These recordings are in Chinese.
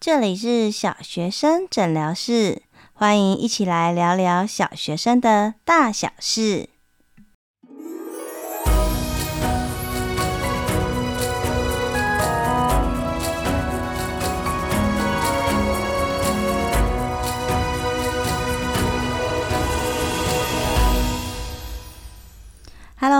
这里是小学生诊疗室，欢迎一起来聊聊小学生的大小事。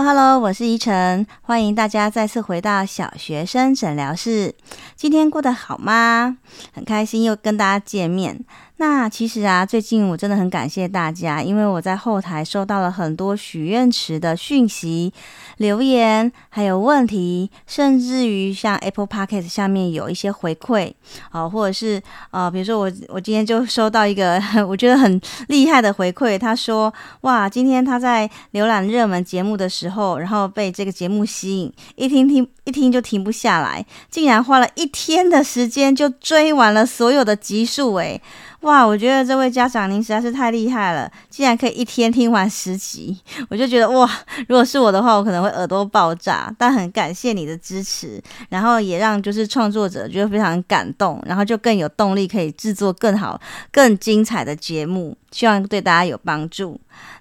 Hello，我是依晨，欢迎大家再次回到小学生诊疗室。今天过得好吗？很开心又跟大家见面。那其实啊，最近我真的很感谢大家，因为我在后台收到了很多许愿池的讯息、留言，还有问题，甚至于像 Apple Podcast 下面有一些回馈，哦，或者是呃，比如说我我今天就收到一个 我觉得很厉害的回馈，他说哇，今天他在浏览热门节目的时候，然后被这个节目吸引，一听听一听就停不下来，竟然花了一天的时间就追完了所有的集数，诶。哇，我觉得这位家长您实在是太厉害了，竟然可以一天听完十集，我就觉得哇，如果是我的话，我可能会耳朵爆炸。但很感谢你的支持，然后也让就是创作者觉得非常感动，然后就更有动力可以制作更好、更精彩的节目，希望对大家有帮助。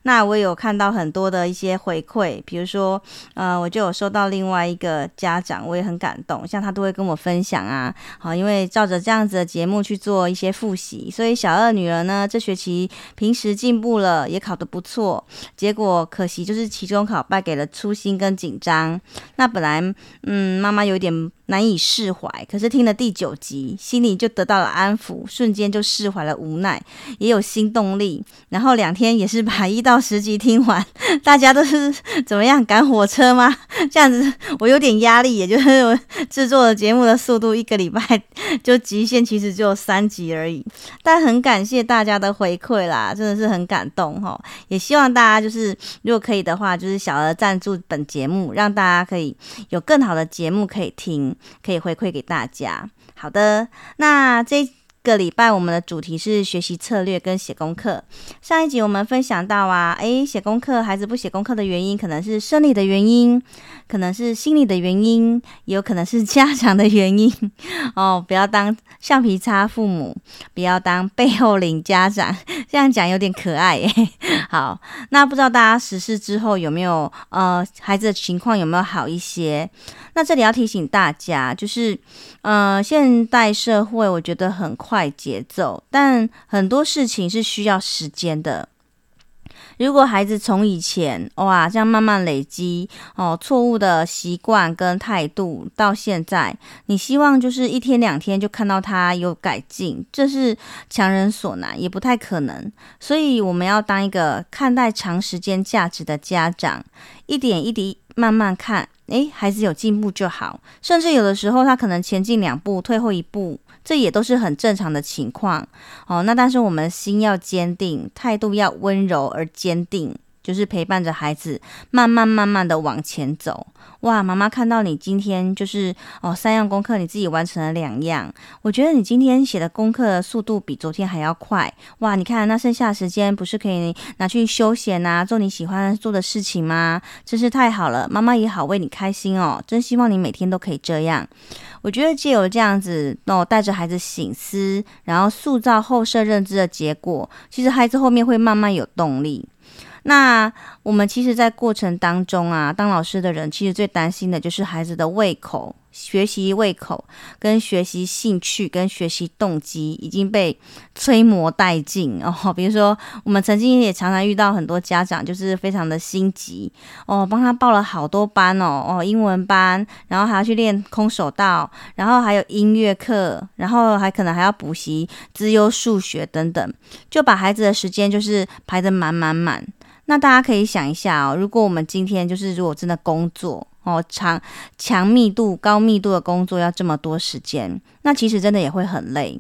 那我有看到很多的一些回馈，比如说，呃，我就有收到另外一个家长，我也很感动，像他都会跟我分享啊，好，因为照着这样子的节目去做一些复习，所以小二女儿呢，这学期平时进步了，也考得不错，结果可惜就是期中考败给了粗心跟紧张，那本来，嗯，妈妈有点。难以释怀，可是听了第九集，心里就得到了安抚，瞬间就释怀了无奈，也有新动力。然后两天也是把一到十集听完，大家都是怎么样赶火车吗？这样子我有点压力，也就是制作的节目的速度，一个礼拜就极限其实只有三集而已。但很感谢大家的回馈啦，真的是很感动哈。也希望大家就是如果可以的话，就是小额赞助本节目，让大家可以有更好的节目可以听。可以回馈给大家。好的，那这个礼拜我们的主题是学习策略跟写功课。上一集我们分享到啊，诶，写功课，孩子不写功课的原因，可能是生理的原因，可能是心理的原因，也有可能是家长的原因。哦，不要当橡皮擦父母，不要当背后领家长，这样讲有点可爱耶。好，那不知道大家实施之后有没有呃，孩子的情况有没有好一些？那这里要提醒大家，就是，呃，现代社会我觉得很快快节奏，但很多事情是需要时间的。如果孩子从以前哇这样慢慢累积哦错误的习惯跟态度，到现在，你希望就是一天两天就看到他有改进，这是强人所难，也不太可能。所以我们要当一个看待长时间价值的家长，一点一滴慢慢看。诶，孩子有进步就好，甚至有的时候他可能前进两步，退后一步，这也都是很正常的情况哦。那但是我们心要坚定，态度要温柔而坚定。就是陪伴着孩子，慢慢慢慢的往前走。哇，妈妈看到你今天就是哦，三样功课你自己完成了两样，我觉得你今天写的功课速度比昨天还要快。哇，你看那剩下时间不是可以拿去休闲啊，做你喜欢做的事情吗？真是太好了，妈妈也好为你开心哦。真希望你每天都可以这样。我觉得借由这样子哦，带着孩子省思，然后塑造后设认知的结果，其实孩子后面会慢慢有动力。那我们其实，在过程当中啊，当老师的人其实最担心的就是孩子的胃口、学习胃口、跟学习兴趣、跟学习动机已经被摧磨殆尽 哦。比如说，我们曾经也常常遇到很多家长，就是非常的心急哦，帮他报了好多班哦，哦，英文班，然后还要去练空手道，然后还有音乐课，然后还可能还要补习资优数学等等，就把孩子的时间就是排得满满满。那大家可以想一下哦，如果我们今天就是如果真的工作哦，长强密度、高密度的工作要这么多时间，那其实真的也会很累。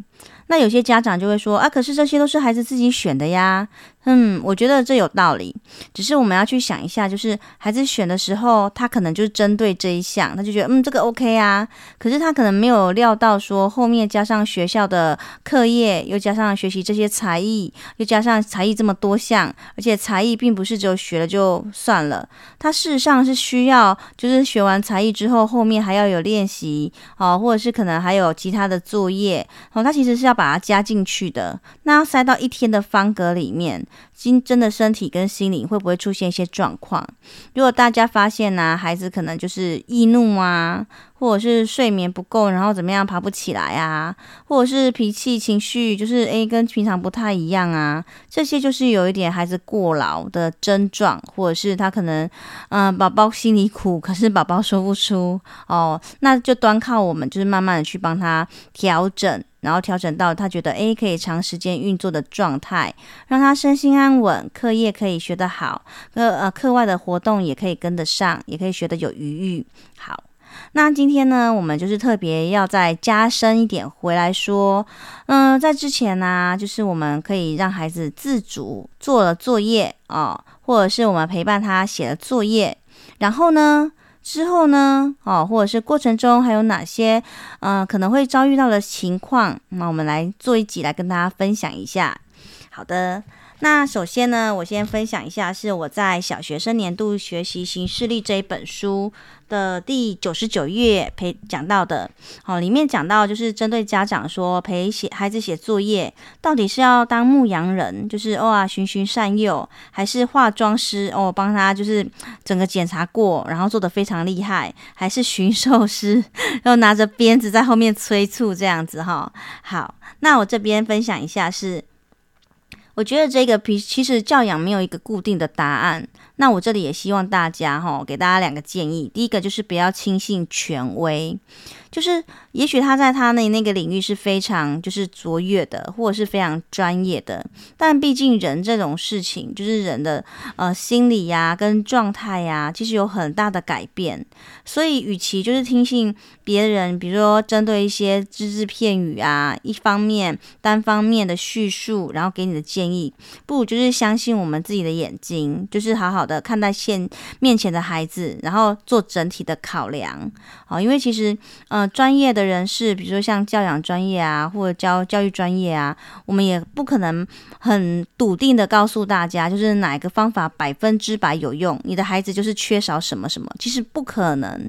那有些家长就会说啊，可是这些都是孩子自己选的呀。嗯，我觉得这有道理，只是我们要去想一下，就是孩子选的时候，他可能就是针对这一项，他就觉得嗯，这个 OK 啊。可是他可能没有料到说后面加上学校的课业，又加上学习这些才艺，又加上才艺这么多项，而且才艺并不是只有学了就算了，他事实上是需要就是学完才艺之后，后面还要有练习哦，或者是可能还有其他。的作业哦，他其实是要把它加进去的。那要塞到一天的方格里面，今真的身体跟心理会不会出现一些状况？如果大家发现呢、孩子可能就是易怒啊，或者是睡眠不够，然后怎么样爬不起来啊，或者是脾气情绪就是诶跟平常不太一样啊，这些就是有一点孩子过劳的症状，或者是他可能嗯宝宝心里苦，可是宝宝说不出哦，那就端靠我们就是慢慢的去帮他调整。然后调整到他觉得诶可以长时间运作的状态，让他身心安稳，课业可以学得好，呃呃，课外的活动也可以跟得上，也可以学得有余裕。好，那今天呢，我们就是特别要再加深一点回来说，嗯、在之前呢、就是我们可以让孩子自主做了作业哦，或者是我们陪伴他写了作业，然后呢。之后呢，哦，或者是过程中还有哪些，呃，可能会遭遇到的情况，那我们来做一集来跟大家分享一下。好的。那首先呢，我先分享一下，是我在小学生年度学习行事历这一本书的第九十九页陪讲到的。好，里面讲到就是针对家长说陪写孩子写作业，到底是要当牧羊人，就是哦啊循循善诱，还是化妆师哦帮他就是整个检查过，然后做的非常厉害，还是驯兽师，然后拿着鞭子在后面催促这样子哈。好，那我这边分享一下是。我觉得这个比其实教养没有一个固定的答案。那我这里也希望大家哈，给大家两个建议。第一个就是不要轻信权威。就是，也许他在他那那个领域是非常就是卓越的，或者是非常专业的，但毕竟人这种事情，就是人的呃心理呀、跟状态呀，其实有很大的改变。所以，与其就是听信别人，比如说针对一些只字片语啊，一方面单方面的叙述，然后给你的建议，不如就是相信我们自己的眼睛，就是好好的看待现面前的孩子，然后做整体的考量。好，因为其实呃。呃，专业的人士，比如说像教养专业啊，或者教教育专业啊，我们也不可能很笃定的告诉大家，就是哪个方法百分之百有用，你的孩子就是缺少什么什么，其实不可能。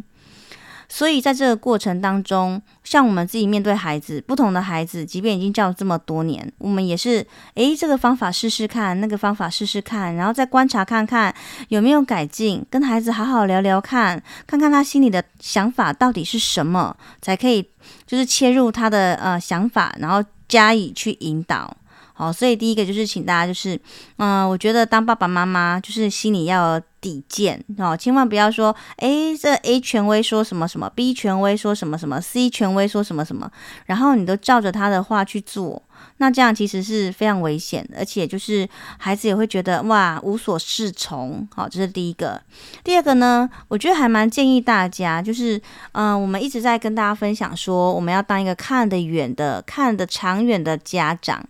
所以在这个过程当中，像我们自己面对孩子，不同的孩子，即便已经教了这么多年，我们也是，诶，这个方法试试看，那个方法试试看，然后再观察看看有没有改进，跟孩子好好聊聊看，看看他心里的想法到底是什么，才可以就是切入他的呃想法，然后加以去引导。哦，所以第一个就是请大家就是，嗯、我觉得当爸爸妈妈就是心里要底线哦，千万不要说，诶，这 A 权威说什么什么，B 权威说什么什么，C 权威说什么什么，然后你都照着他的话去做。那这样其实是非常危险，而且就是孩子也会觉得哇无所适从。好，这是第一个。第二个呢，我觉得还蛮建议大家，就是嗯、我们一直在跟大家分享说，我们要当一个看得远的、看得长远的家长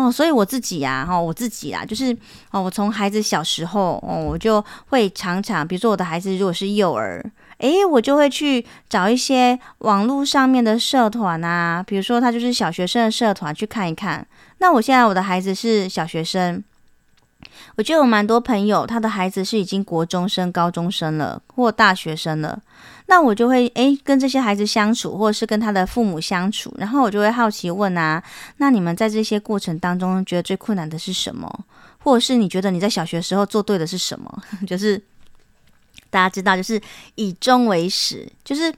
哦。所以我自己呀，哈，我自己啊，就是哦，我从孩子小时候哦，我就会常常，比如说我的孩子如果是幼儿。诶，我就会去找一些网络上面的社团啊，比如说他就是小学生的社团去看一看。那我现在我的孩子是小学生，我就有蛮多朋友，他的孩子是已经国中生、高中生了，或大学生了。那我就会诶跟这些孩子相处，或者是跟他的父母相处，然后我就会好奇问啊，那你们在这些过程当中觉得最困难的是什么？或者是你觉得你在小学时候做对的是什么？就是。大家知道，就是以终为始，就是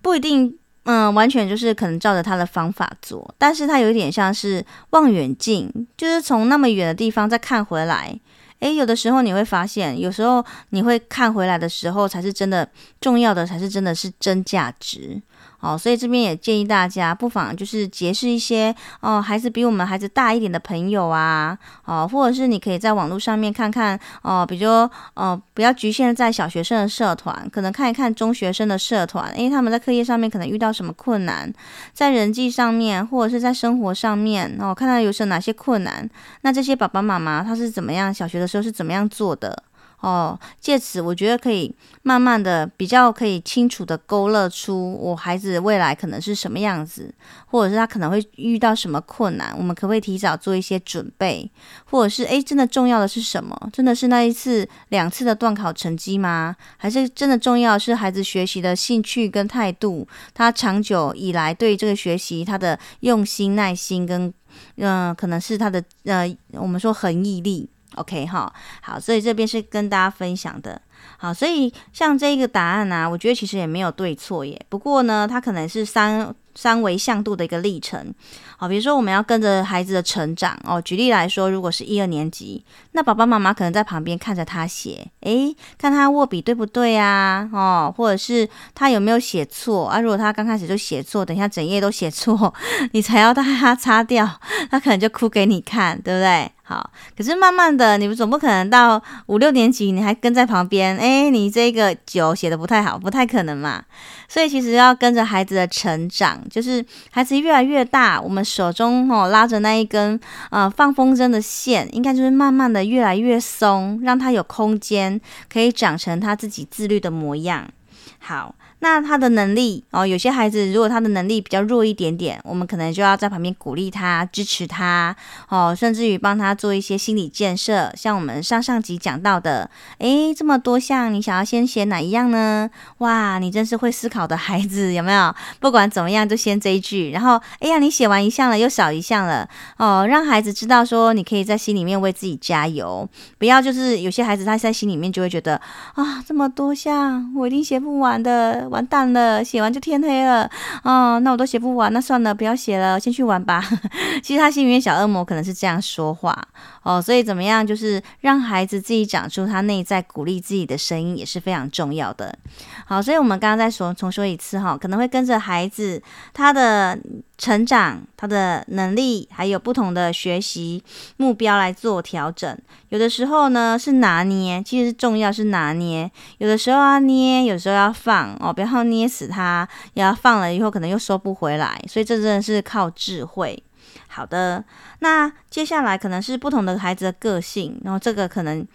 不一定，嗯、完全就是可能照着他的方法做，但是他有一点像是望远镜，就是从那么远的地方再看回来，诶，有的时候你会发现，有时候你会看回来的时候，才是真的重要的，才是真的是真价值。哦，所以这边也建议大家，不妨就是结识一些哦，孩子比我们孩子大一点的朋友啊，哦，或者是你可以在网络上面看看哦，比如说哦，不要局限在小学生的社团，可能看一看中学生的社团，因为他们在课业上面可能遇到什么困难，在人际上面或者是在生活上面哦，看到有什哪些困难，那这些爸爸妈妈他是怎么样，小学的时候是怎么样做的。哦，借此我觉得可以慢慢的比较可以清楚的勾勒出我孩子未来可能是什么样子，或者是他可能会遇到什么困难，我们可不可以提早做一些准备？或者是诶，真的重要的是什么？真的是那一次两次的段考成绩吗？还是真的重要是孩子学习的兴趣跟态度？他长久以来对这个学习他的用心、耐心跟嗯、可能是他的呃，我们说恒毅力。OK 哈，好，所以这边是跟大家分享的。好，所以像这个答案呢、啊，我觉得其实也没有对错耶。不过呢，它可能是三三维向度的一个历程。好，比如说我们要跟着孩子的成长哦。举例来说，如果是一二年级，那爸爸妈妈可能在旁边看着他写，诶，看他握笔对不对啊？哦，或者是他有没有写错啊？如果他刚开始就写错，等一下整页都写错，你才要带他擦掉，他可能就哭给你看，对不对？好，可是慢慢的，你们总不可能到五六年级，你还跟在旁边，哎，你这个九写的不太好，不太可能嘛。所以其实要跟着孩子的成长，就是孩子越来越大，我们手中哦拉着那一根呃放风筝的线，应该就是慢慢的越来越松，让他有空间可以长成他自己自律的模样。好。那他的能力哦，有些孩子如果他的能力比较弱一点点，我们可能就要在旁边鼓励他、支持他哦，甚至于帮他做一些心理建设。像我们上上集讲到的，诶，这么多项，你想要先写哪一样呢？哇，你真是会思考的孩子，有没有？不管怎么样，就先这一句。然后，哎呀，你写完一项了，又少一项了哦，让孩子知道说，你可以在心里面为自己加油，不要就是有些孩子他在心里面就会觉得啊，这么多项，我一定写不完的。完蛋了，写完就天黑了哦，那我都写不完，那算了，不要写了，先去玩吧。其实他心里面小恶魔可能是这样说话哦，所以怎么样，就是让孩子自己长出他内在鼓励自己的声音也是非常重要的。好，所以我们刚刚再说重说一次哈，可能会跟着孩子他的成长、他的能力，还有不同的学习目标来做调整。有的时候呢是拿捏，其实重要是拿捏。有的时候要捏，有时候要放哦。然后捏死他，然后放了以后可能又收不回来，所以这真的是靠智慧。好的，那接下来可能是不同的孩子的个性，然后这个可能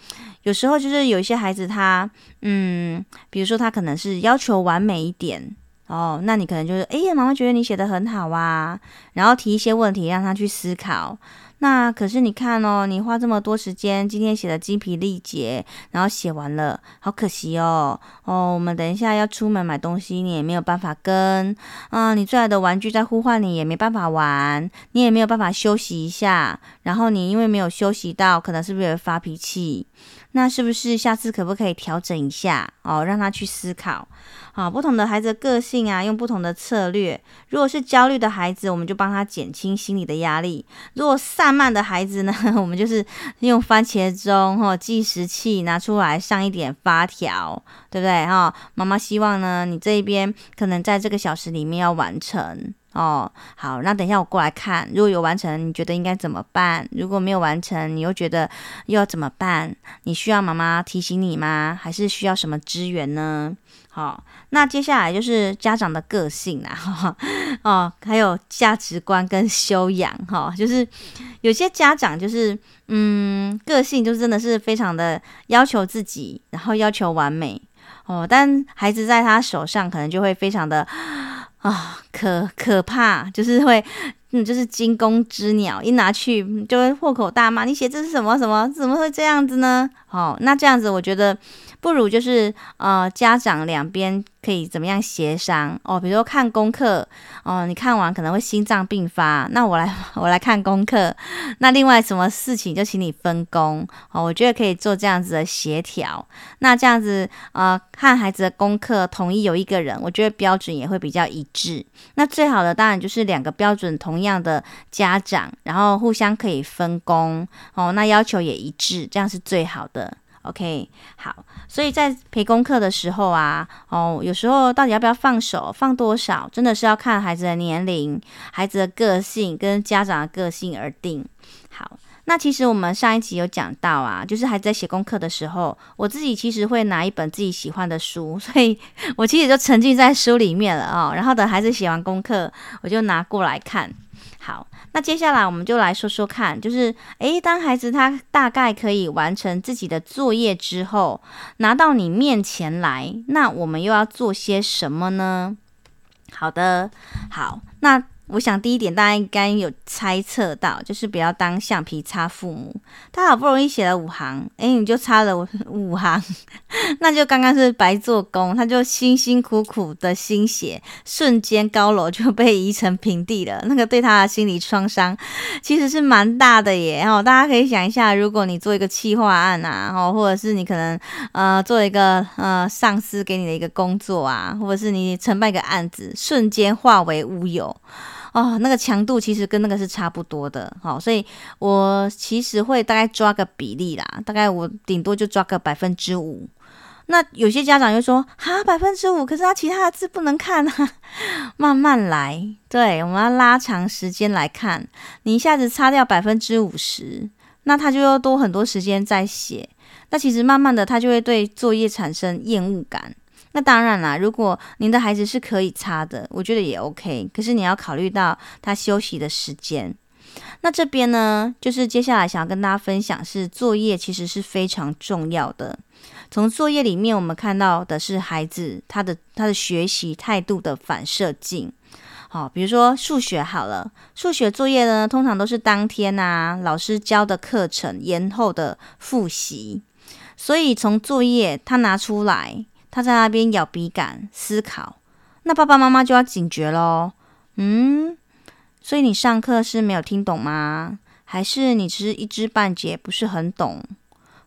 有时候就是有一些孩子他，嗯，比如说他可能是要求完美一点哦，那你可能就是，哎呀，妈妈觉得你写的很好啊，然后提一些问题让他去思考。那可是你看哦，你花这么多时间，今天写的精疲力竭，然后写完了，好可惜哦。哦，我们等一下要出门买东西，你也没有办法跟啊，你最爱的玩具在呼唤你，也没办法玩，你也没有办法休息一下。然后你因为没有休息到，可能是不是也会发脾气？那是不是下次可不可以调整一下哦，让他去思考？好，不同的孩子的个性啊，用不同的策略。如果是焦虑的孩子，我们就帮他减轻心理的压力；如果散漫的孩子呢，我们就是用番茄钟或计时器拿出来上一点发条，对不对？哈，妈妈希望呢，你这一边可能在这个小时里面要完成。哦，好，那等一下我过来看，如果有完成，你觉得应该怎么办？如果没有完成，你又觉得又要怎么办？你需要妈妈提醒你吗？还是需要什么资源呢？好，那接下来就是家长的个性啦，哦，还有价值观跟修养，哈，就是有些家长就是，嗯，个性就真的是非常的要求自己，然后要求完美，哦，但孩子在他手上可能就会非常的。啊、可可怕，就是会，嗯，就是惊弓之鸟，一拿去就会破口大骂。你写这是什么什么？怎么会这样子呢？哦，那这样子，我觉得。不如就是呃，家长两边可以怎么样协商哦？比如说看功课哦，你看完可能会心脏病发，那我来 我来看功课。那另外什么事情就请你分工哦。我觉得可以做这样子的协调。那这样子呃，看孩子的功课，统一有一个人，我觉得标准也会比较一致。那最好的当然就是两个标准同样的家长，然后互相可以分工哦。那要求也一致，这样是最好的。OK，好，所以在陪功课的时候啊，哦，有时候到底要不要放手，放多少，真的是要看孩子的年龄、孩子的个性跟家长的个性而定。好，那其实我们上一集有讲到啊，就是孩子在写功课的时候，我自己其实会拿一本自己喜欢的书，所以我其实就沉浸在书里面了哦。然后等孩子写完功课，我就拿过来看。好，那接下来我们就来说说看，就是诶，当孩子他大概可以完成自己的作业之后，拿到你面前来，那我们又要做些什么呢？好的，好，那。我想第一点，大家应该有猜测到，就是不要当橡皮擦父母。他好不容易写了五行，哎，你就擦了五行，那就刚刚是白做工。他就辛辛苦苦的心血，瞬间高楼就被移成平地了。那个对他的心理创伤其实是蛮大的耶。哦，大家可以想一下，如果你做一个企划案啊，哦，或者是你可能呃做一个呃上司给你的一个工作啊，或者是你承办一个案子，瞬间化为乌有。哦，那个强度其实跟那个是差不多的，好，所以我其实会大概抓个比例啦，大概我顶多就抓个百分之五。那有些家长就说，哈，百分之五，可是他其他的字不能看啊，慢慢来，对，我们要拉长时间来看，你一下子擦掉百分之五十，那他就要多很多时间再写，那其实慢慢的他就会对作业产生厌恶感。那当然啦，如果您的孩子是可以擦的，我觉得也 OK。可是你要考虑到他休息的时间。那这边呢，就是接下来想要跟大家分享是作业其实是非常重要的。从作业里面我们看到的是孩子他的他的学习态度的反射镜。好，比如说数学好了，数学作业呢通常都是当天啊老师教的课程延后的复习，所以从作业他拿出来。他在那边咬笔杆思考，那爸爸妈妈就要警觉喽。嗯，所以你上课是没有听懂吗？还是你只是一知半解，不是很懂？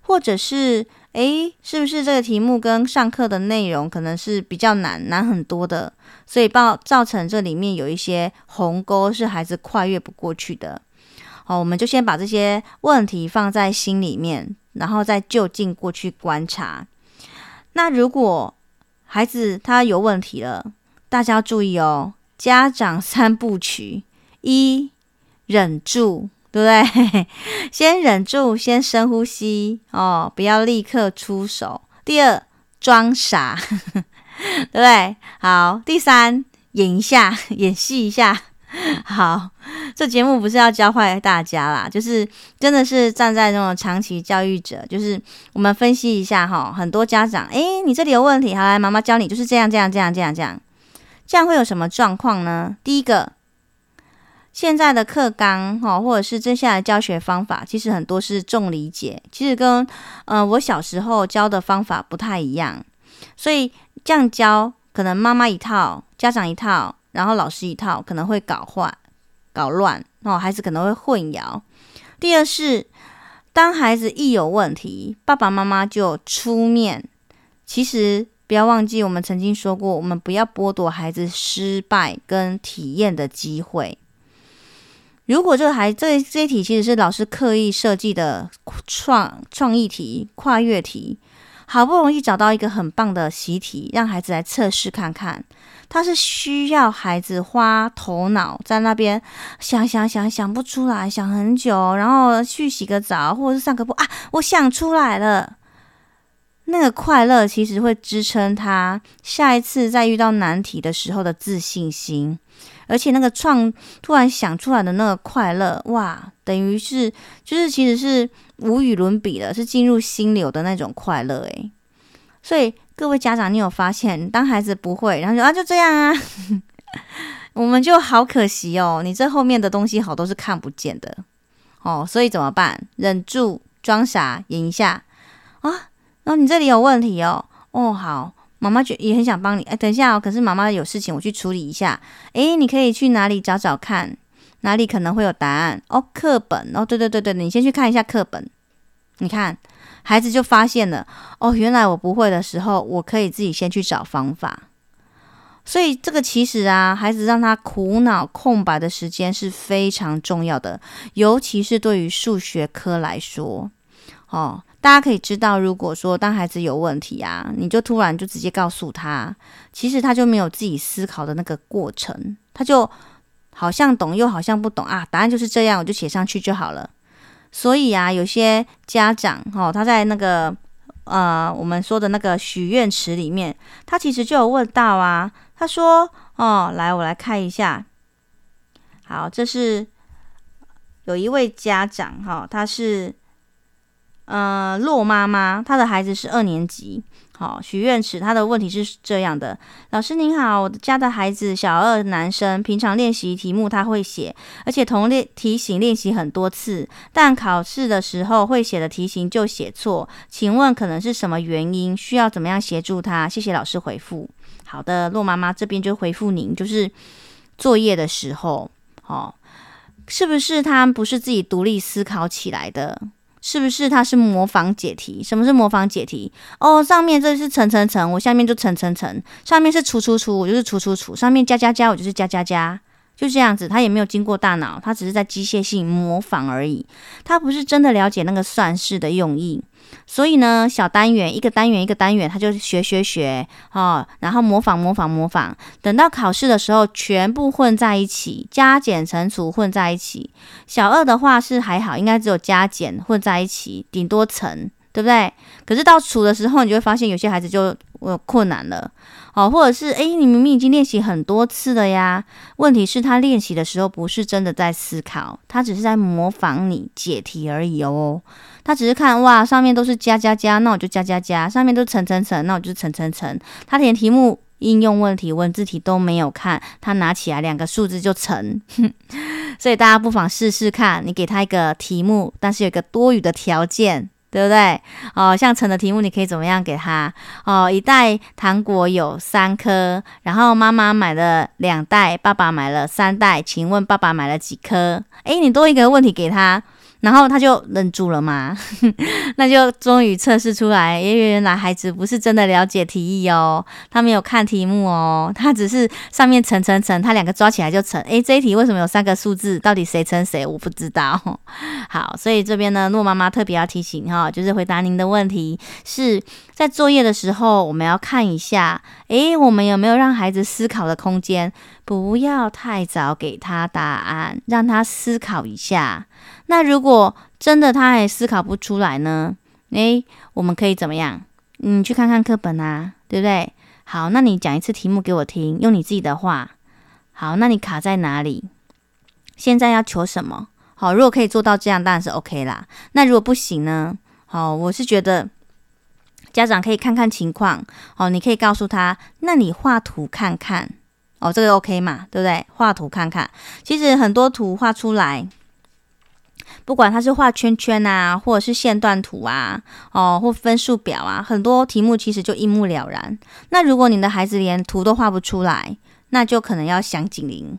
或者是，诶，是不是这个题目跟上课的内容可能是比较难，难很多的？所以造造成这里面有一些鸿沟是孩子跨越不过去的。好，我们就先把这些问题放在心里面，然后再就近过去观察。那如果孩子他有问题了，大家要注意哦。家长三部曲：一、忍住，对不对？先忍住，先深呼吸哦，不要立刻出手。第二，装傻，对不对？好，第三，演一下，演戏一下。好，这节目不是要教坏大家啦，就是真的是站在那种长期教育者，就是我们分析一下哈，很多家长，诶，你这里有问题，好来，妈妈教你，就是这样，这样，这样，这样，这样，这样会有什么状况呢？第一个，现在的课纲哈，或者是接下来教学方法，其实很多是重理解，其实跟呃我小时候教的方法不太一样，所以这样教，可能妈妈一套，家长一套。然后老师一套可能会搞坏、搞乱，哦，孩子可能会混淆。第二是，当孩子一有问题，爸爸妈妈就出面。其实不要忘记，我们曾经说过，我们不要剥夺孩子失败跟体验的机会。如果这个孩这这一题其实是老师刻意设计的创创意题、跨越题，好不容易找到一个很棒的习题，让孩子来测试看看。他是需要孩子花头脑在那边想想想想不出来，想很久，然后去洗个澡或者是上个步啊，我想出来了。那个快乐其实会支撑他下一次再遇到难题的时候的自信心，而且那个创突然想出来的那个快乐，哇，等于是就是其实是无与伦比的，是进入心流的那种快乐诶，所以。各位家长，你有发现，当孩子不会，然后就啊就这样啊，我们就好可惜哦。你这后面的东西好多是看不见的哦，所以怎么办？忍住，装傻，演一下啊。然后你这里有问题哦，哦好，妈妈觉也很想帮你。哎，等一下哦，可是妈妈有事情，我去处理一下。哎，你可以去哪里找找看，哪里可能会有答案哦？课本哦，对对对对，你先去看一下课本，你看。孩子就发现了哦，原来我不会的时候，我可以自己先去找方法。所以这个其实啊，孩子让他苦恼空白的时间是非常重要的，尤其是对于数学科来说。哦，大家可以知道，如果说当孩子有问题啊，你就突然就直接告诉他，其实他就没有自己思考的那个过程，他就好像懂又好像不懂啊，答案就是这样，我就写上去就好了。所以啊，有些家长哦，他在那个呃，我们说的那个许愿池里面，他其实就有问到啊，他说哦，来，我来看一下，好，这是有一位家长哈，他是呃洛妈妈，她的孩子是二年级。好，许愿池他的问题是这样的：老师您好，我家的孩子小二男生，平常练习题目他会写，而且同练题型练习很多次，但考试的时候会写的题型就写错，请问可能是什么原因？需要怎么样协助他？谢谢老师回复。好的，骆妈妈这边就回复您，就是作业的时候，哦，是不是他不是自己独立思考起来的？是不是它是模仿解题？什么是模仿解题？哦，上面这是乘乘乘，我下面就乘乘乘；上面是除除除，我就是除除除；上面加加加，我就是加加加，就这样子。他也没有经过大脑，他只是在机械性模仿而已，他不是真的了解那个算式的用意。所以呢，小单元一个单元一个单元，他就学学学哦，然后模仿模仿模仿，等到考试的时候，全部混在一起，加减乘除混在一起。小二的话是还好，应该只有加减混在一起，顶多乘，对不对？可是到除的时候，你就会发现有些孩子就有困难了。哦，或者是诶，你明明已经练习很多次了呀，问题是他练习的时候不是真的在思考，他只是在模仿你解题而已哦。他只是看哇，上面都是加加加，那我就加加加；上面都是乘乘乘，那我就乘乘乘。他连题目、应用问题、文字题都没有看，他拿起来两个数字就乘。所以大家不妨试试看，你给他一个题目，但是有一个多余的条件，对不对？哦，像乘的题目，你可以怎么样给他？哦，一袋糖果有三颗，然后妈妈买了两袋，爸爸买了三袋，请问爸爸买了几颗？诶，你多一个问题给他。然后他就愣住了嘛，那就终于测试出来，因为原来孩子不是真的了解题意哦，他没有看题目哦，他只是上面乘乘乘，他两个抓起来就乘。诶，这一题为什么有三个数字？到底谁乘谁？我不知道。好，所以这边呢，诺妈妈特别要提醒哈，就是回答您的问题，是在作业的时候，我们要看一下，诶，我们有没有让孩子思考的空间？不要太早给他答案，让他思考一下。那如果真的他还思考不出来呢？诶，我们可以怎么样？你去看看课本啊，对不对？好，那你讲一次题目给我听，用你自己的话。好，那你卡在哪里？现在要求什么？好，如果可以做到这样，当然是 OK 啦。那如果不行呢？好，我是觉得家长可以看看情况。好，你可以告诉他，那你画图看看。哦，这个 OK 嘛，对不对？画图看看，其实很多图画出来，不管它是画圈圈啊，或者是线段图啊，哦，或分数表啊，很多题目其实就一目了然。那如果你的孩子连图都画不出来，那就可能要响警铃，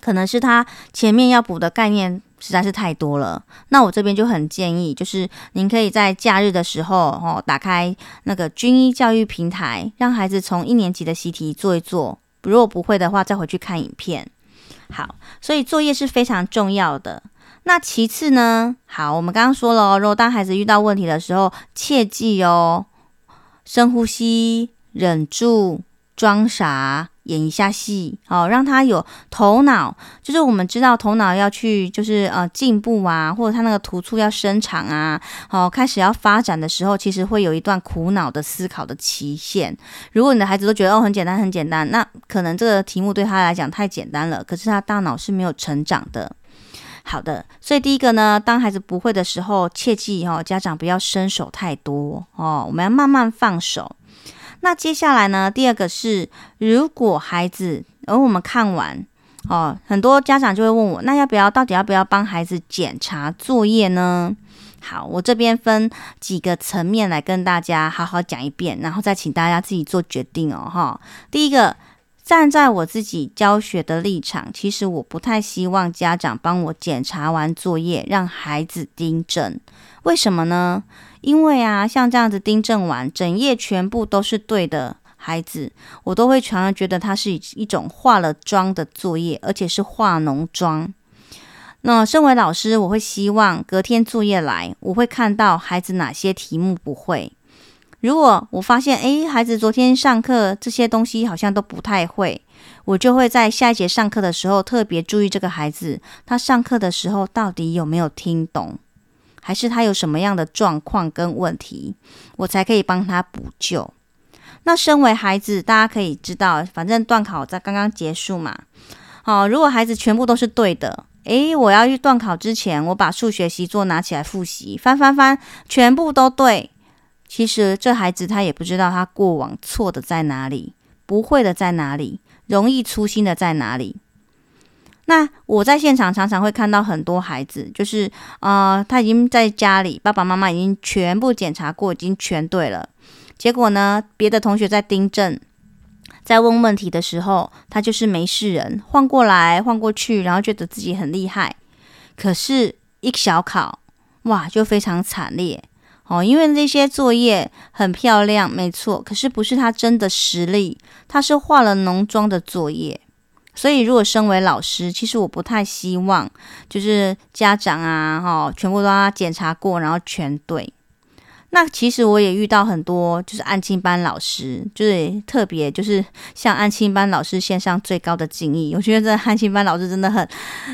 可能是他前面要补的概念实在是太多了。那我这边就很建议，就是您可以在假日的时候，哦，打开那个军医教育平台，让孩子从一年级的习题做一做。如果不会的话，再回去看影片。好，所以作业是非常重要的。那其次呢？好，我们刚刚说了哦，如果当孩子遇到问题的时候，切记哦，深呼吸，忍住，装傻。演一下戏，哦，让他有头脑，就是我们知道头脑要去，就是呃进步啊，或者他那个突触要伸长啊，哦，开始要发展的时候，其实会有一段苦恼的思考的期限。如果你的孩子都觉得哦很简单很简单，那可能这个题目对他来讲太简单了，可是他大脑是没有成长的。好的，所以第一个呢，当孩子不会的时候，切记哦，家长不要伸手太多哦，我们要慢慢放手。那接下来呢？第二个是，如果孩子，而我们看完哦，很多家长就会问我，那要不要，到底要不要帮孩子检查作业呢？好，我这边分几个层面来跟大家好好讲一遍，然后再请大家自己做决定哦，哈。第一个，站在我自己教学的立场，其实我不太希望家长帮我检查完作业，让孩子订正。为什么呢？因为啊，像这样子订正完，整页全部都是对的孩子，我都会常常觉得他是一种化了妆的作业，而且是化浓妆。那身为老师，我会希望隔天作业来，我会看到孩子哪些题目不会。如果我发现，诶，孩子昨天上课这些东西好像都不太会，我就会在下一节上课的时候特别注意这个孩子，他上课的时候到底有没有听懂。还是他有什么样的状况跟问题，我才可以帮他补救。那身为孩子，大家可以知道，反正段考在刚刚结束嘛，好，如果孩子全部都是对的，诶，我要去段考之前，我把数学习作拿起来复习，翻翻翻，全部都对。其实这孩子他也不知道他过往错的在哪里，不会的在哪里，容易粗心的在哪里。那我在现场常常会看到很多孩子，就是呃，他已经在家里，爸爸妈妈已经全部检查过，已经全对了。结果呢，别的同学在订正，在问问题的时候，他就是没事人，晃过来晃过去，然后觉得自己很厉害。可是，一小考，哇，就非常惨烈哦，因为那些作业很漂亮，没错，可是不是他真的实力，他是化了浓妆的作业。所以，如果身为老师，其实我不太希望，就是家长啊，哈，全部都要检查过，然后全对。那其实我也遇到很多，就是安亲班老师，就是特别就是向安亲班老师献上最高的敬意。我觉得这安亲班老师真的很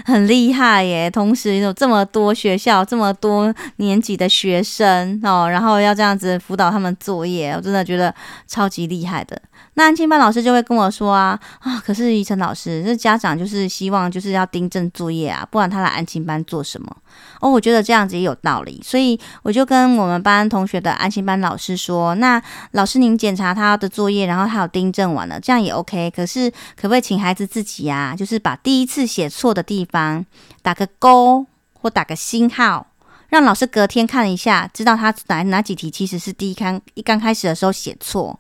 很厉害耶，同时有这么多学校，这么多年级的学生哦，然后要这样子辅导他们作业，我真的觉得超级厉害的。那安心班老师就会跟我说啊啊，可是怡晨老师，这家长就是希望就是要订正作业啊，不然他来安心班做什么？哦，我觉得这样子也有道理，所以我就跟我们班同学的安心班老师说，那老师您检查他的作业，然后他有订正完了，这样也 OK。可是可不可以请孩子自己啊，就是把第一次写错的地方打个勾或打个星号，让老师隔天看一下，知道他哪哪几题其实是第一刚一刚开始的时候写错。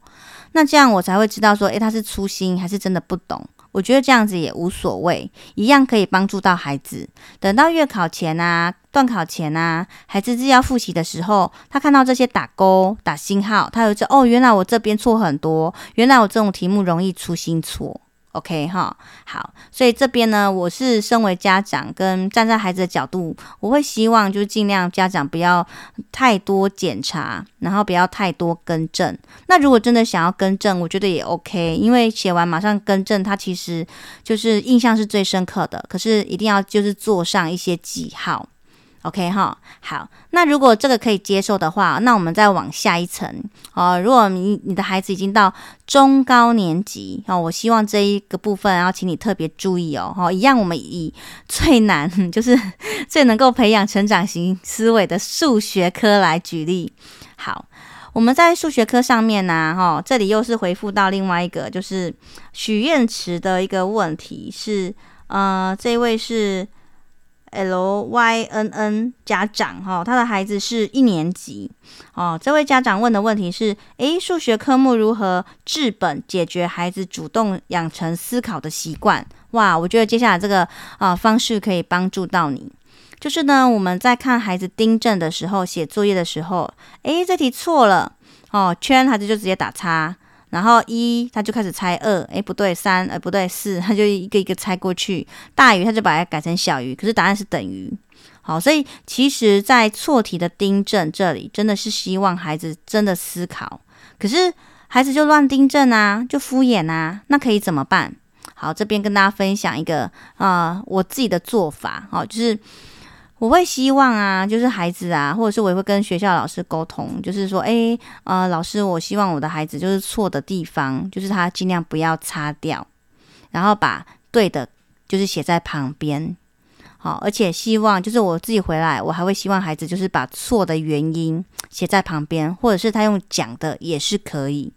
那这样我才会知道说，诶，他是粗心还是真的不懂？我觉得这样子也无所谓，一样可以帮助到孩子。等到月考前啊、段考前啊，孩子自己要复习的时候，他看到这些打勾、打星号，他会知道哦，原来我这边错很多，原来我这种题目容易粗心错。OK 哈，好，所以这边呢，我是身为家长跟站在孩子的角度，我会希望就是尽量家长不要太多检查，然后不要太多更正。那如果真的想要更正，我觉得也 OK，因为写完马上更正，它其实就是印象是最深刻的。可是一定要就是做上一些记号。OK 哈，好，那如果这个可以接受的话，那我们再往下一层哦。如果你你的孩子已经到中高年级哦，我希望这一个部分然后请你特别注意哦。哈，一样我们以最难 就是最能够培养成长型思维的数学科来举例。好，我们在数学科上面呢，哈，这里又是回复到另外一个就是许愿池的一个问题是，呃，这位是。L Y N N 家长哈，他的孩子是一年级哦。这位家长问的问题是：诶，数学科目如何治本解决孩子主动养成思考的习惯？哇，我觉得接下来这个啊方式可以帮助到你。就是呢，我们在看孩子订正的时候，写作业的时候，诶，这题错了哦，圈孩子就直接打叉。然后一，他就开始猜二，诶，不对，三，诶，不对，四，他就一个一个猜过去。大于他就把它改成小于，可是答案是等于。好，所以其实，在错题的订正这里，真的是希望孩子真的思考。可是孩子就乱订正啊，就敷衍啊，那可以怎么办？好，这边跟大家分享一个啊、呃，我自己的做法，好，就是。我会希望啊，就是孩子啊，或者是我也会跟学校老师沟通，就是说，诶，呃，老师，我希望我的孩子就是错的地方，就是他尽量不要擦掉，然后把对的，就是写在旁边，好，而且希望就是我自己回来，我还会希望孩子就是把错的原因写在旁边，或者是他用讲的也是可以。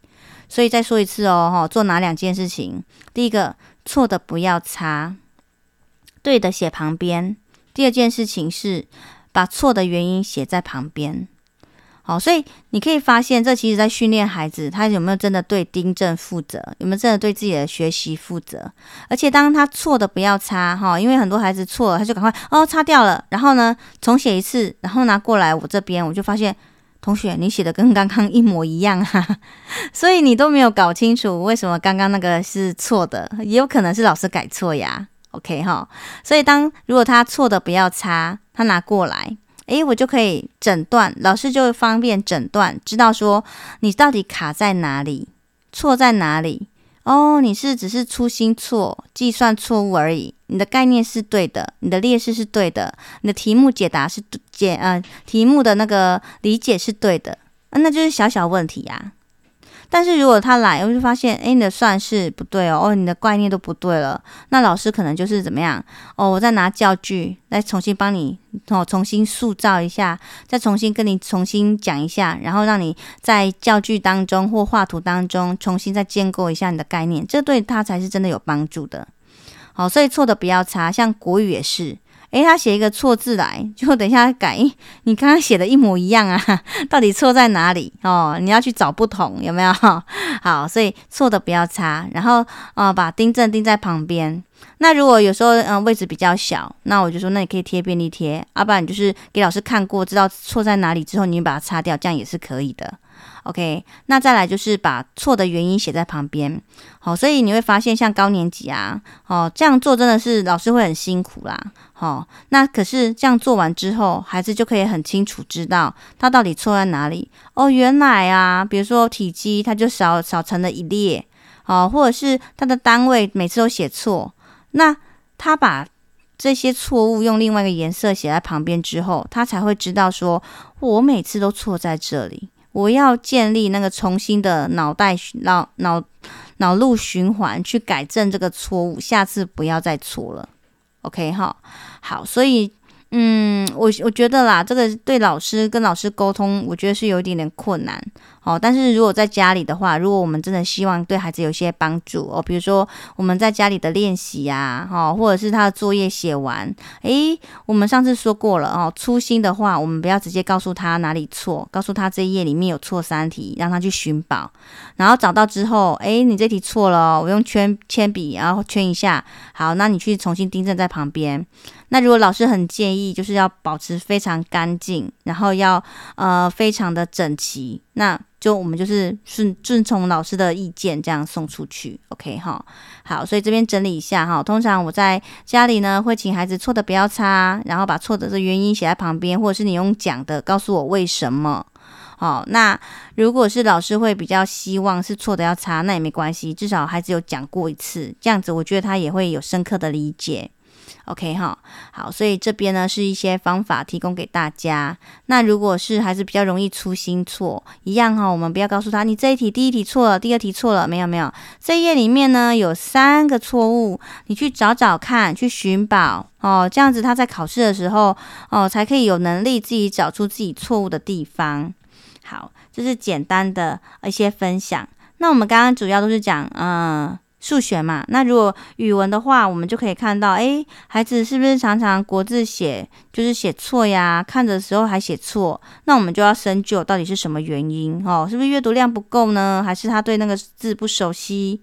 所以再说一次哦，哈，做哪两件事情？第一个，错的不要擦，对的写旁边。第二件事情是把错的原因写在旁边，好，所以你可以发现，这其实在训练孩子，他有没有真的对订正负责，有没有真的对自己的学习负责？而且当他错的不要擦哈，因为很多孩子错了，他就赶快哦擦掉了，然后呢重写一次，然后拿过来我这边，我就发现同学你写的跟刚刚一模一样哈，所以你都没有搞清楚为什么刚刚那个是错的，也有可能是老师改错呀。OK 哈，所以当如果他错的不要擦，他拿过来，诶，我就可以诊断，老师就会方便诊断，知道说你到底卡在哪里，错在哪里。哦，你是只是粗心错，计算错误而已，你的概念是对的，你的列式是对的，你的题目解答是解呃题目的那个理解是对的，啊那就是小小问题呀。但是如果他来，我就发现，哎，你的算式不对哦，哦，你的概念都不对了，那老师可能就是怎么样？哦，我再拿教具来重新帮你，哦，重新塑造一下，再重新跟你重新讲一下，然后让你在教具当中或画图当中重新再建构一下你的概念，这对他才是真的有帮助的。好，所以错的不要擦，像国语也是。诶，他写一个错字来，就等一下改。你刚刚写的一模一样啊，到底错在哪里？哦，你要去找不同，有没有？好，所以错的不要擦，然后啊、把订正订在旁边。那如果有时候嗯、位置比较小，那我就说，那你可以贴便利贴，要、啊、不然你就是给老师看过，知道错在哪里之后，你把它擦掉，这样也是可以的。OK，那再来就是把错的原因写在旁边。好，所以你会发现，像高年级啊，哦，这样做真的是老师会很辛苦啦。好，那可是这样做完之后，孩子就可以很清楚知道他到底错在哪里。哦，原来啊，比如说体积，他就少少成了一列。哦，或者是他的单位每次都写错，那他把这些错误用另外一个颜色写在旁边之后，他才会知道说，我每次都错在这里。我要建立那个重新的脑袋脑脑脑路循环，去改正这个错误，下次不要再错了。OK 哈，好，所以。嗯，我我觉得啦，这个对老师跟老师沟通，我觉得是有一点点困难哦。但是如果在家里的话，如果我们真的希望对孩子有些帮助哦，比如说我们在家里的练习呀，哈，或者是他的作业写完，诶，我们上次说过了哦，粗心的话，我们不要直接告诉他哪里错，告诉他这一页里面有错三题，让他去寻宝，然后找到之后，诶，你这题错了哦，我用圈铅笔然后圈一下，好，那你去重新订正在旁边。那如果老师很建议，就是要保持非常干净，然后要呃非常的整齐，那就我们就是顺顺从老师的意见这样送出去，OK 哈。好，所以这边整理一下哈。通常我在家里呢，会请孩子错的不要擦，然后把错的这原因写在旁边，或者是你用讲的告诉我为什么。好，那如果是老师会比较希望是错的要擦，那也没关系，至少孩子有讲过一次，这样子我觉得他也会有深刻的理解。OK 哈，好，所以这边呢是一些方法提供给大家。那如果是还是比较容易粗心错，一样哈，我们不要告诉他你这一题第一题错了，第二题错了，没有没有，这一页里面呢有三个错误，你去找找看，去寻宝哦，这样子他在考试的时候哦才可以有能力自己找出自己错误的地方。好，这是简单的一些分享。那我们刚刚主要都是讲嗯。数学嘛，那如果语文的话，我们就可以看到，哎，孩子是不是常常国字写就是写错呀？看的时候还写错，那我们就要深究到底是什么原因哦？是不是阅读量不够呢？还是他对那个字不熟悉？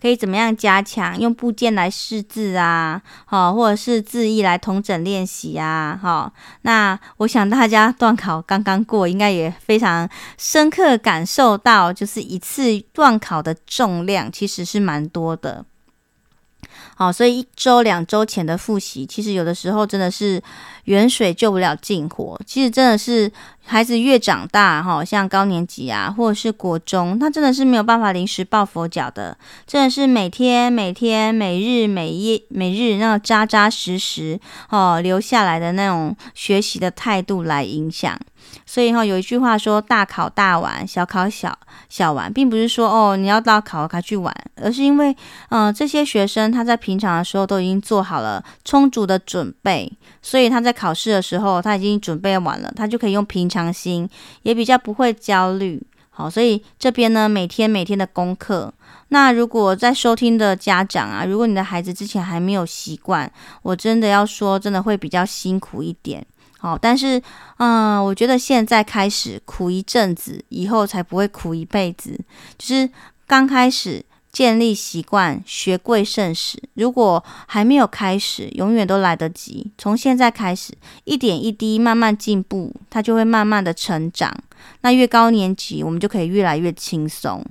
可以怎么样加强？用部件来试字啊，好，或者是字意来同整练习啊，好。那我想大家段考刚刚过，应该也非常深刻感受到，就是一次段考的重量其实是蛮多的。好，所以一周、两周前的复习，其实有的时候真的是远水救不了近火。其实真的是孩子越长大，哈，像高年级啊，或者是国中，他真的是没有办法临时抱佛脚的，真的是每天、每天、每日、每夜、每日那扎扎实实哦留下来的那种学习的态度来影响。所以哈，有一句话说“大考大玩，小考小小玩”，并不是说哦你要到考才去玩，而是因为嗯、这些学生他在平常的时候都已经做好了充足的准备，所以他在考试的时候他已经准备完了，他就可以用平常心，也比较不会焦虑。好，所以这边呢每天每天的功课，那如果在收听的家长啊，如果你的孩子之前还没有习惯，我真的要说，真的会比较辛苦一点。好，但是，嗯、我觉得现在开始苦一阵子，以后才不会苦一辈子。就是刚开始建立习惯，学贵胜始。如果还没有开始，永远都来得及。从现在开始，一点一滴慢慢进步，它就会慢慢的成长。那越高年级，我们就可以越来越轻松。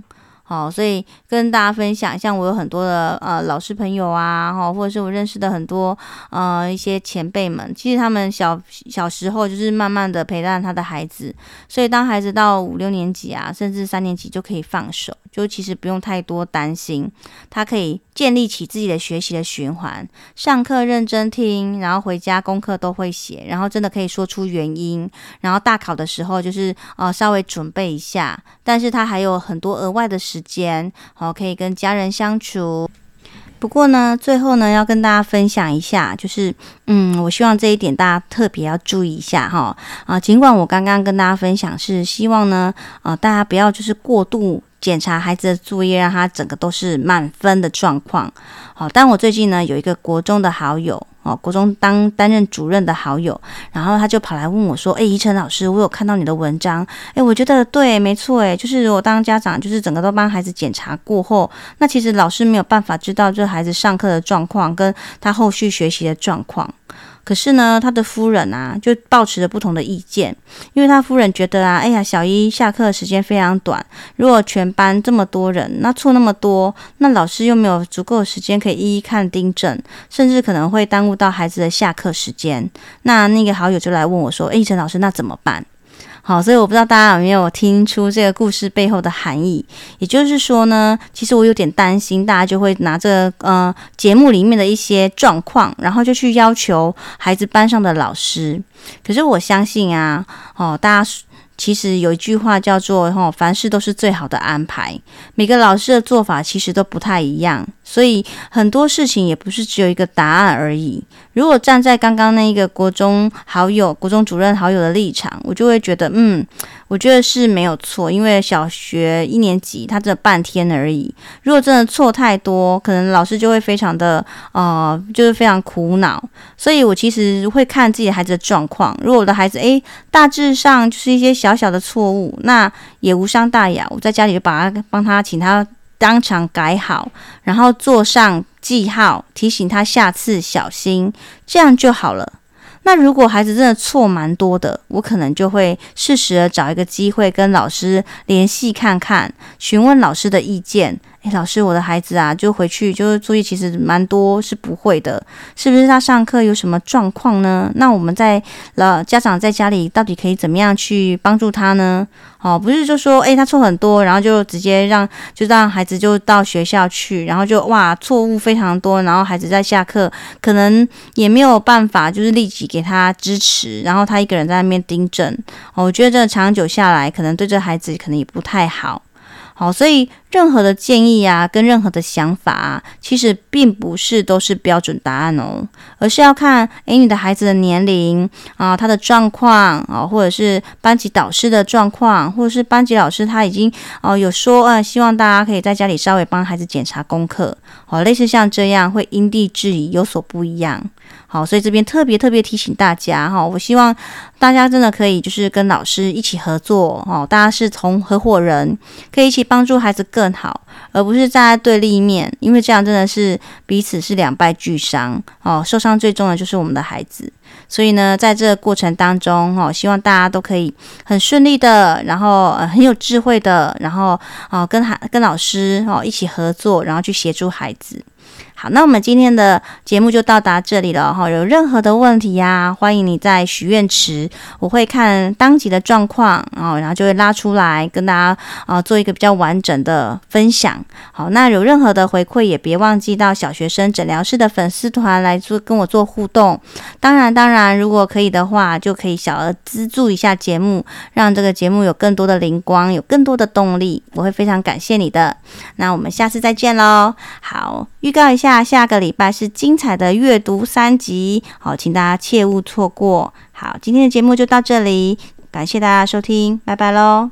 好，所以跟大家分享，像我有很多的呃老师朋友啊，哈，或者是我认识的很多呃一些前辈们，其实他们小小时候就是慢慢的陪伴他的孩子，所以当孩子到五六年级啊，甚至三年级就可以放手，就其实不用太多担心，他可以建立起自己的学习的循环，上课认真听，然后回家功课都会写，然后真的可以说出原因，然后大考的时候就是呃稍微准备一下，但是他还有很多额外的时。时间好，可以跟家人相处。不过呢，最后呢，要跟大家分享一下，就是，嗯，我希望这一点大家特别要注意一下哈。啊，尽管我刚刚跟大家分享是希望呢，啊，大家不要就是过度检查孩子的作业，让他整个都是满分的状况。好，但我最近呢，有一个国中的好友。哦，国中当担任主任的好友，然后他就跑来问我说：“哎，怡晨老师，我有看到你的文章，哎，我觉得对，没错，哎，就是如果当家长，就是整个都帮孩子检查过后，那其实老师没有办法知道这孩子上课的状况跟他后续学习的状况。”可是呢，他的夫人啊，就抱持着不同的意见，因为他夫人觉得啊，哎呀，小一下课时间非常短，如果全班这么多人，那错那么多，那老师又没有足够的时间可以一一看订正，甚至可能会耽误到孩子的下课时间。那那个好友就来问我说：“哎，陈老师，那怎么办？”好，所以我不知道大家有没有听出这个故事背后的含义。也就是说呢，其实我有点担心，大家就会拿这个呃节目里面的一些状况，然后就去要求孩子班上的老师。可是我相信啊，哦，大家。其实有一句话叫做“吼，凡事都是最好的安排”。每个老师的做法其实都不太一样，所以很多事情也不是只有一个答案而已。如果站在刚刚那一个国中好友、国中主任好友的立场，我就会觉得，嗯。我觉得是没有错，因为小学一年级他只有半天而已。如果真的错太多，可能老师就会非常的呃，就是非常苦恼。所以我其实会看自己的孩子的状况。如果我的孩子诶，大致上就是一些小小的错误，那也无伤大雅。我在家里就把他帮他请他当场改好，然后做上记号，提醒他下次小心，这样就好了。那如果孩子真的错蛮多的，我可能就会适时的找一个机会跟老师联系看看，询问老师的意见。诶，老师，我的孩子啊，就回去就是作业其实蛮多是不会的，是不是他上课有什么状况呢？那我们在了家长在家里到底可以怎么样去帮助他呢？哦，不是就说诶，他错很多，然后就直接让就让孩子就到学校去，然后就哇错误非常多，然后孩子在下课可能也没有办法就是立即给他支持，然后他一个人在那边盯正。哦，我觉得这长久下来，可能对这孩子可能也不太好。好，所以任何的建议啊，跟任何的想法啊，其实并不是都是标准答案哦，而是要看，诶，你的孩子的年龄啊，他的状况啊，或者是班级导师的状况，或者是班级老师他已经哦、有说，啊，希望大家可以在家里稍微帮孩子检查功课，好、类似像这样，会因地制宜，有所不一样。好，所以这边特别特别提醒大家哈，我希望大家真的可以就是跟老师一起合作哦，大家是从合伙人，可以一起帮助孩子更好，而不是站在对立面，因为这样真的是彼此是两败俱伤哦，受伤最重的就是我们的孩子。所以呢，在这个过程当中哈，希望大家都可以很顺利的，然后呃很有智慧的，然后啊跟孩跟老师哦一起合作，然后去协助孩子。好，那我们今天的节目就到达这里了哈。有任何的问题呀，欢迎你在许愿池，我会看当集的状况，然后然后就会拉出来跟大家啊做一个比较完整的分享。好，那有任何的回馈，也别忘记到小学生诊疗室的粉丝团来做跟我做互动。当然，当然，如果可以的话，就可以小额资助一下节目，让这个节目有更多的灵光，有更多的动力。我会非常感谢你的。那我们下次再见喽。好，预告一下。下下个礼拜是精彩的阅读三集，好，请大家切勿错过。好，今天的节目就到这里，感谢大家收听，拜拜喽。